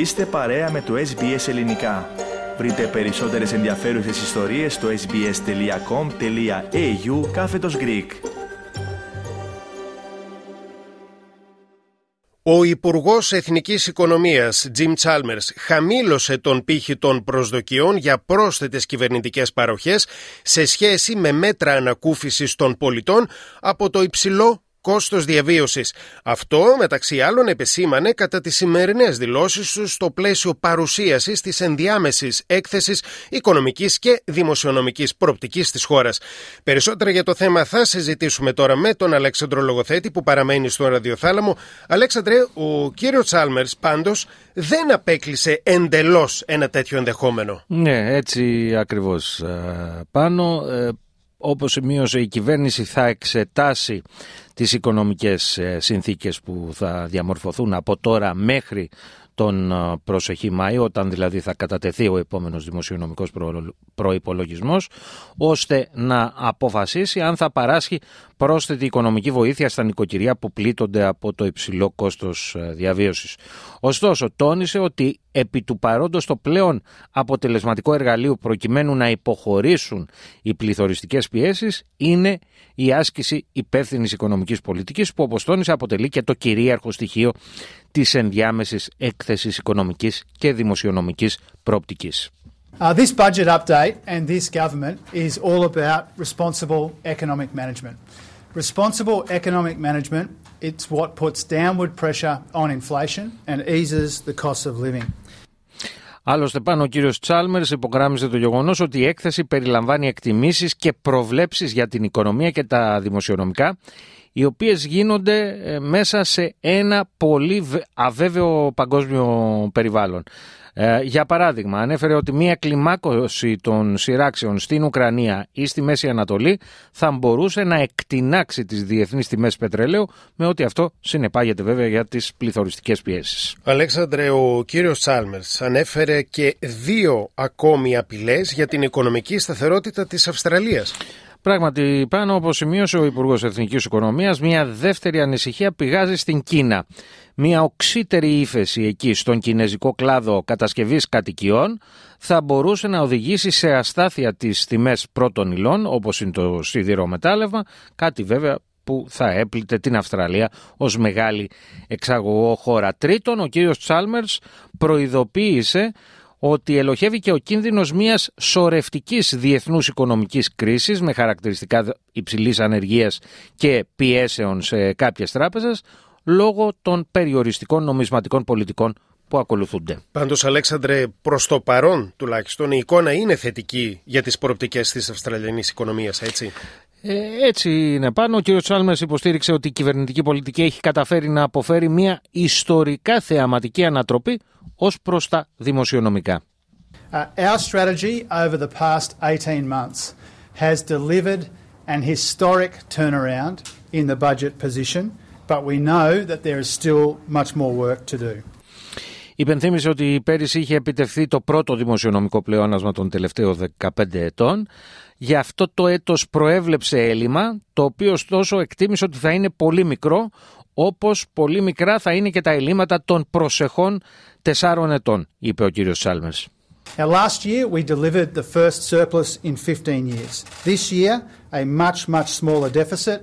Είστε παρέα με το SBS Ελληνικά. Βρείτε περισσότερες ενδιαφέρουσες ιστορίες στο sbs.com.au κάθετος Greek. Ο Υπουργός Εθνικής Οικονομίας, Jim Chalmers, χαμήλωσε τον πύχη των προσδοκιών για πρόσθετες κυβερνητικές παροχές σε σχέση με μέτρα ανακούφισης των πολιτών από το υψηλό κόστος διαβίωσης. Αυτό, μεταξύ άλλων, επεσήμανε κατά τις σημερινές δηλώσεις του στο πλαίσιο παρουσίασης της ενδιάμεσης έκθεσης οικονομικής και δημοσιονομικής προπτικής της χώρας. Περισσότερα για το θέμα θα συζητήσουμε τώρα με τον Αλέξανδρο Λογοθέτη που παραμένει στο ραδιοθάλαμο. Αλέξανδρε, ο κύριος Τσάλμερς πάντως δεν απέκλεισε εντελώς ένα τέτοιο ενδεχόμενο. Ναι, έτσι ακριβώς ε, πάνω. Ε, όπως σημείωσε η κυβέρνηση θα εξετάσει τις οικονομικές ε, συνθήκες που θα διαμορφωθούν από τώρα μέχρι τον ε, προσεχή Μάη, όταν δηλαδή θα κατατεθεί ο επόμενος δημοσιονομικός προϋπολογισμός, ώστε να αποφασίσει αν θα παράσχει πρόσθετη οικονομική βοήθεια στα νοικοκυριά που πλήττονται από το υψηλό κόστος ε, διαβίωσης. Ωστόσο, τόνισε ότι επί του παρόντος το πλέον αποτελεσματικό εργαλείο προκειμένου να υποχωρήσουν οι πληθωριστικές πιέσεις είναι η άσκηση υπεύθυνης οικονομικής πολιτικής που όπως τόνισε αποτελεί και το κυρίαρχο στοιχείο της ενδιάμεσης έκθεσης οικονομικής και δημοσιονομικής πρόπτικης. Uh, this budget update and this government is all about responsible economic management. Responsible economic management, it's what puts downward pressure on inflation and eases the cost of living. Άλλωστε πάνω ο κύριος Τσάλμερς υπογράμμισε το γεγονός ότι η έκθεση περιλαμβάνει εκτιμήσεις και προβλέψεις για την οικονομία και τα δημοσιονομικά οι οποίες γίνονται ε, μέσα σε ένα πολύ αβέβαιο παγκόσμιο περιβάλλον. Ε, για παράδειγμα, ανέφερε ότι μία κλιμάκωση των σειράξεων στην Ουκρανία ή στη Μέση Ανατολή θα μπορούσε να εκτινάξει τις διεθνείς τιμές πετρελαίου με ό,τι αυτό συνεπάγεται βέβαια για τις πληθωριστικές πιέσεις. Αλέξανδρε, ο κύριος Τσάλμερς ανέφερε και δύο ακόμη απειλές για την οικονομική σταθερότητα της Αυστραλίας. Πράγματι, πάνω όπω σημείωσε ο Υπουργός Εθνικής Οικονομίας, μια δεύτερη ανησυχία πηγάζει στην Κίνα. Μια οξύτερη ύφεση εκεί στον κινέζικο κλάδο κατασκευής κατοικιών θα μπορούσε να οδηγήσει σε αστάθεια τι τιμές πρώτων υλών, όπως είναι το σιδηρό μετάλλευμα, κάτι βέβαια που θα έπλητε την Αυστραλία ως μεγάλη εξαγωγό χώρα. Τρίτον, ο κύριος Τσάλμερς προειδοποίησε ότι ελοχεύει και ο κίνδυνος μιας σορευτικής διεθνούς οικονομικής κρίσης με χαρακτηριστικά υψηλής ανεργίας και πιέσεων σε κάποιες τράπεζες λόγω των περιοριστικών νομισματικών πολιτικών που ακολουθούνται. Πάντως Αλέξανδρε, προς το παρόν τουλάχιστον η εικόνα είναι θετική για τις προοπτικές της Αυστραλιανής οικονομίας, έτσι; Ε, έτσι είναι πάνω. Ο κ. Τσάλμερς υποστήριξε ότι η κυβερνητική πολιτική έχει καταφέρει να αποφέρει μια ιστορικά θεαματική ανατροπή ως προς τα δημοσιονομικά. Uh, our strategy over the past 18 months has delivered an historic turnaround in the budget position, but we know that there is still much more work to do. Υπενθύμησε ότι πέρυσι είχε επιτευχθεί το πρώτο δημοσιονομικό πλεόνασμα των τελευταίων 15 ετών. Γι' αυτό το έτος προέβλεψε έλλειμμα, το οποίο ωστόσο εκτίμησε ότι θα είναι πολύ μικρό, όπως πολύ μικρά θα είναι και τα ελλείμματα των προσεχών τεσσάρων ετών, είπε ο κύριος Σάλμες. Now, last year we delivered the first surplus in 15 years. This year, a much, much smaller deficit,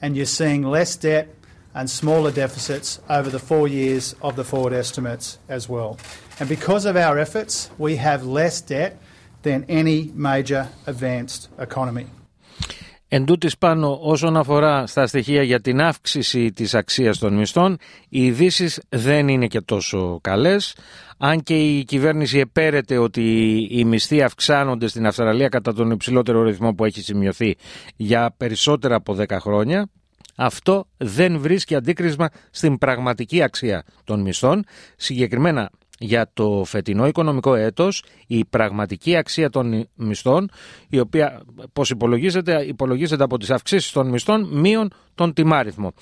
and you're seeing less debt and smaller deficits over the four years of the forward estimates as well. And because of our efforts, we have less debt than any major advanced economy. Εν τούτης πάνω όσον αφορά στα στοιχεία για την αύξηση της αξίας των μισθών, οι ειδήσει δεν είναι και τόσο καλές. Αν και η κυβέρνηση επέρεται ότι οι μισθοί αυξάνονται στην Αυστραλία κατά τον υψηλότερο ρυθμό που έχει σημειωθεί για περισσότερα από 10 χρόνια, αυτό δεν βρίσκει αντίκρισμα στην πραγματική αξία των μισθών. Συγκεκριμένα για το φετινό οικονομικό έτος η πραγματική αξία των μισθών η οποία πώς υπολογίζεται, υπολογίζεται από τις αυξήσεις των μισθών μείον τον τιμάριθμο.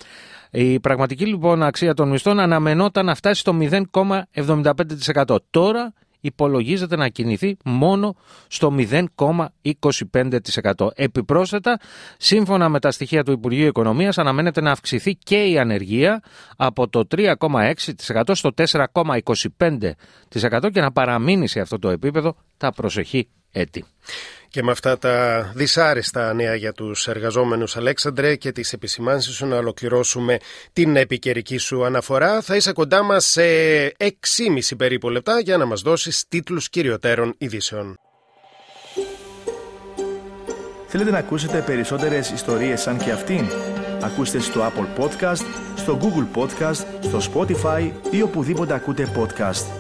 Η πραγματική λοιπόν αξία των μισθών αναμενόταν να φτάσει στο 0,75%. Τώρα υπολογίζεται να κινηθεί μόνο στο 0,25%. Επιπρόσθετα, σύμφωνα με τα στοιχεία του Υπουργείου Οικονομίας, αναμένεται να αυξηθεί και η ανεργία από το 3,6% στο 4,25% και να παραμείνει σε αυτό το επίπεδο τα προσεχή έτη. Και με αυτά τα δυσάρεστα νέα για τους εργαζόμενους Αλέξανδρε και τις επισημάνσεις σου να ολοκληρώσουμε την επικαιρική σου αναφορά. Θα είσαι κοντά μας σε 6,5 περίπου λεπτά για να μας δώσεις τίτλους κυριωτέρων ειδήσεων. Θέλετε να ακούσετε περισσότερες ιστορίες σαν και αυτήν; Ακούστε στο Apple Podcast, στο Google Podcast, στο Spotify ή οπουδήποτε ακούτε podcast.